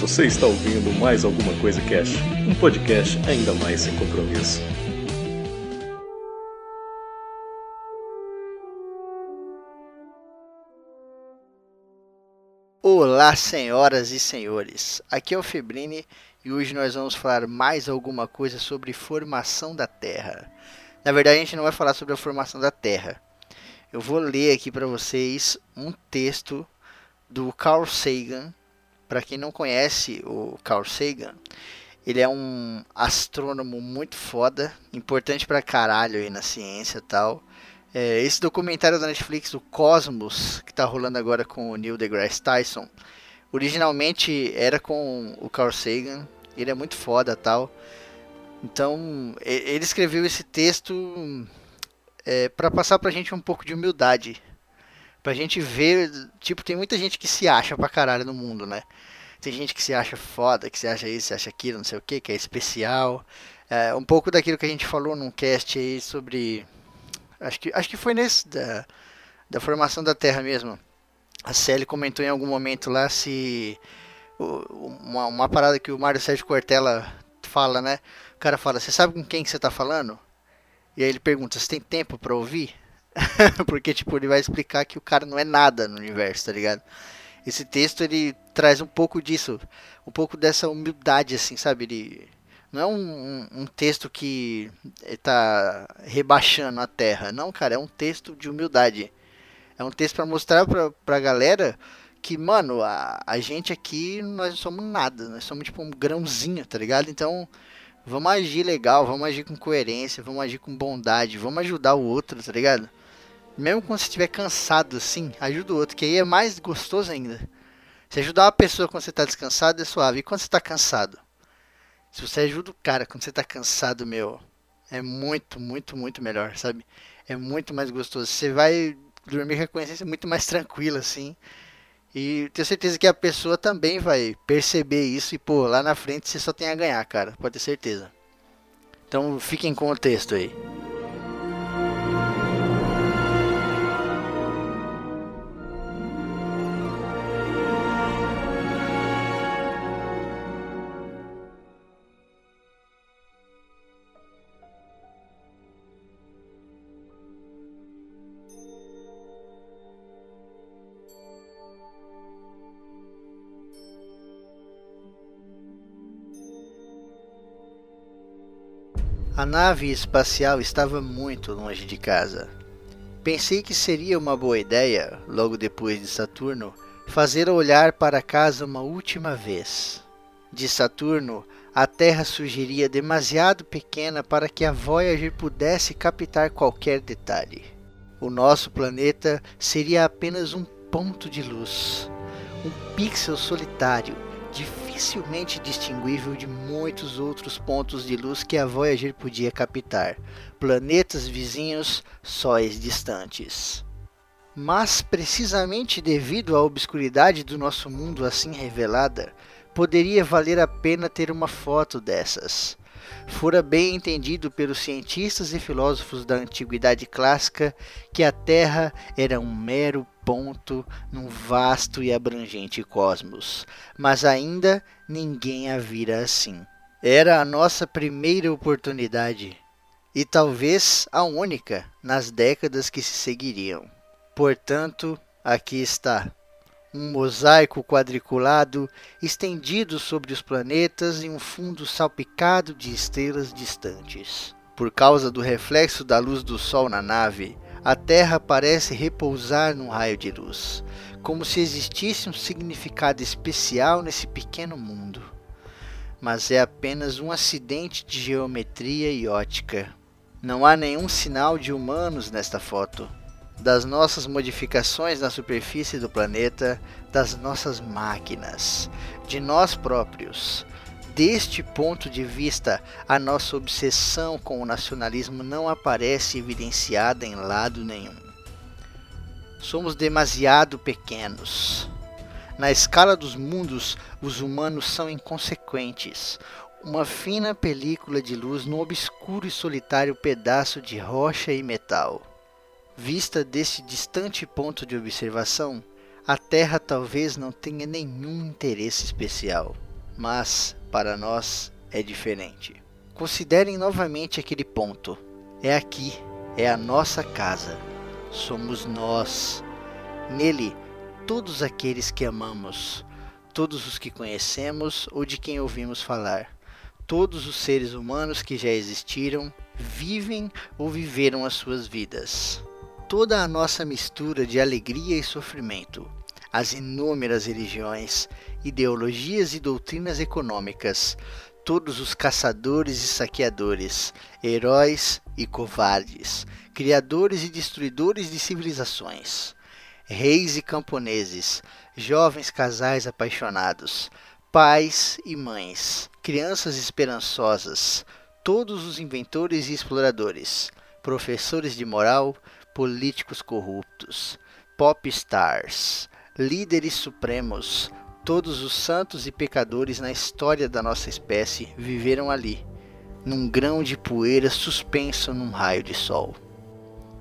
Você está ouvindo mais alguma coisa Cash, um podcast ainda mais sem compromisso. Olá, senhoras e senhores. Aqui é o Febrini e hoje nós vamos falar mais alguma coisa sobre formação da Terra. Na verdade, a gente não vai falar sobre a formação da Terra. Eu vou ler aqui para vocês um texto do Carl Sagan. Para quem não conhece o Carl Sagan, ele é um astrônomo muito foda, importante pra caralho aí na ciência e tal. É, esse documentário da Netflix, o Cosmos, que tá rolando agora com o Neil deGrasse Tyson, originalmente era com o Carl Sagan, ele é muito foda tal. Então, ele escreveu esse texto é, para passar pra gente um pouco de humildade Pra gente ver, tipo, tem muita gente que se acha pra caralho no mundo, né? Tem gente que se acha foda, que se acha isso, se acha aquilo, não sei o que, que é especial. É, um pouco daquilo que a gente falou num cast aí sobre. Acho que, acho que foi nesse da, da formação da Terra mesmo. A Sally comentou em algum momento lá se. Uma, uma parada que o Mário Sérgio Cortella fala, né? O cara fala: Você sabe com quem que você tá falando? E aí ele pergunta: Você tem tempo para ouvir? Porque, tipo, ele vai explicar que o cara não é nada no universo, tá ligado? Esse texto, ele traz um pouco disso, um pouco dessa humildade, assim, sabe? Ele não é um, um, um texto que tá rebaixando a Terra, não, cara, é um texto de humildade. É um texto para mostrar pra, pra galera que, mano, a, a gente aqui, nós não somos nada, nós somos tipo um grãozinho, tá ligado? Então, vamos agir legal, vamos agir com coerência, vamos agir com bondade, vamos ajudar o outro, tá ligado? Mesmo quando você estiver cansado assim, ajuda o outro, que aí é mais gostoso ainda. Se ajudar uma pessoa quando você está descansado é suave. E quando você está cansado? Se você ajuda o cara quando você está cansado, meu, é muito, muito, muito melhor, sabe? É muito mais gostoso. Você vai dormir com a consciência muito mais tranquila, assim. E tenho certeza que a pessoa também vai perceber isso e, pô, lá na frente você só tem a ganhar, cara. Pode ter certeza. Então fiquem com o texto aí. A nave espacial estava muito longe de casa. Pensei que seria uma boa ideia, logo depois de Saturno, fazer olhar para casa uma última vez. De Saturno, a Terra surgiria demasiado pequena para que a Voyager pudesse captar qualquer detalhe. O nosso planeta seria apenas um ponto de luz, um pixel solitário dificilmente distinguível de muitos outros pontos de luz que a Voyager podia captar, planetas vizinhos, sóis distantes. Mas, precisamente devido à obscuridade do nosso mundo assim revelada, poderia valer a pena ter uma foto dessas. Fora bem entendido pelos cientistas e filósofos da antiguidade clássica que a Terra era um mero ponto num vasto e abrangente cosmos, mas ainda ninguém a vira assim. Era a nossa primeira oportunidade e talvez a única nas décadas que se seguiriam. Portanto, aqui está um mosaico quadriculado estendido sobre os planetas em um fundo salpicado de estrelas distantes. Por causa do reflexo da luz do Sol na nave, a Terra parece repousar num raio de luz, como se existisse um significado especial nesse pequeno mundo. Mas é apenas um acidente de geometria e ótica. Não há nenhum sinal de humanos nesta foto. Das nossas modificações na superfície do planeta, das nossas máquinas, de nós próprios, deste ponto de vista, a nossa obsessão com o nacionalismo não aparece evidenciada em lado nenhum. Somos demasiado pequenos. Na escala dos mundos, os humanos são inconsequentes, uma fina película de luz no obscuro e solitário pedaço de rocha e metal. Vista desse distante ponto de observação, a Terra talvez não tenha nenhum interesse especial. mas para nós é diferente. Considerem novamente aquele ponto. É aqui, é a nossa casa. Somos nós. Nele, todos aqueles que amamos, todos os que conhecemos ou de quem ouvimos falar, todos os seres humanos que já existiram, vivem ou viveram as suas vidas. Toda a nossa mistura de alegria e sofrimento, as inúmeras religiões, ideologias e doutrinas econômicas, todos os caçadores e saqueadores, heróis e covardes, criadores e destruidores de civilizações, reis e camponeses, jovens casais apaixonados, pais e mães, crianças esperançosas, todos os inventores e exploradores, professores de moral, políticos corruptos, pop stars, líderes supremos, todos os santos e pecadores na história da nossa espécie viveram ali, num grão de poeira suspenso num raio de sol.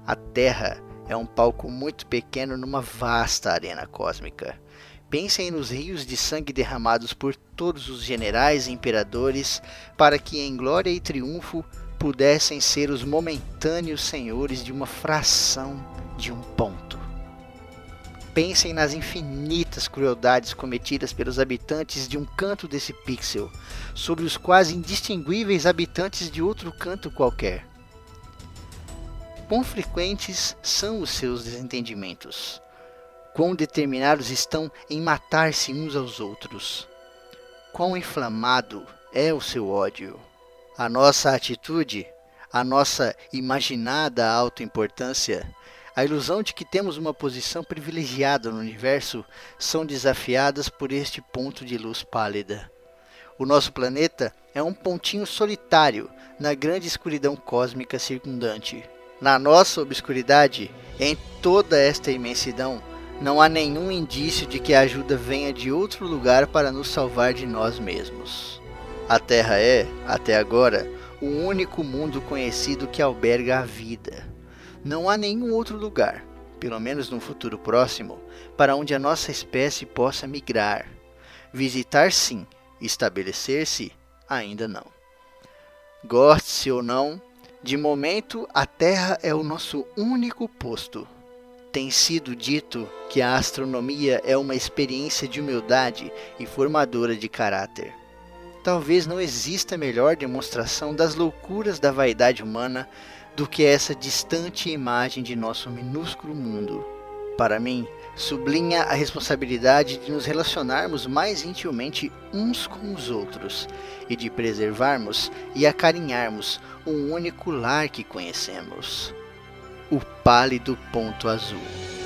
A Terra é um palco muito pequeno numa vasta arena cósmica. Pensem nos rios de sangue derramados por todos os generais e imperadores para que em glória e triunfo pudessem ser os momentâneos senhores de uma fração de um ponto. Pensem nas infinitas crueldades cometidas pelos habitantes de um canto desse pixel, sobre os quase indistinguíveis habitantes de outro canto qualquer. Quão frequentes são os seus desentendimentos? Quão determinados estão em matar-se uns aos outros? Quão inflamado é o seu ódio? A nossa atitude, a nossa imaginada autoimportância, a ilusão de que temos uma posição privilegiada no universo são desafiadas por este ponto de luz pálida. O nosso planeta é um pontinho solitário na grande escuridão cósmica circundante. Na nossa obscuridade, em toda esta imensidão, não há nenhum indício de que a ajuda venha de outro lugar para nos salvar de nós mesmos. A Terra é, até agora, o único mundo conhecido que alberga a vida. Não há nenhum outro lugar, pelo menos no futuro próximo, para onde a nossa espécie possa migrar. Visitar sim, estabelecer-se ainda não. Goste-se ou não, de momento a Terra é o nosso único posto. Tem sido dito que a astronomia é uma experiência de humildade e formadora de caráter talvez não exista melhor demonstração das loucuras da vaidade humana do que essa distante imagem de nosso minúsculo mundo. Para mim, sublinha a responsabilidade de nos relacionarmos mais intimamente uns com os outros e de preservarmos e acarinharmos um único lar que conhecemos o pálido ponto azul.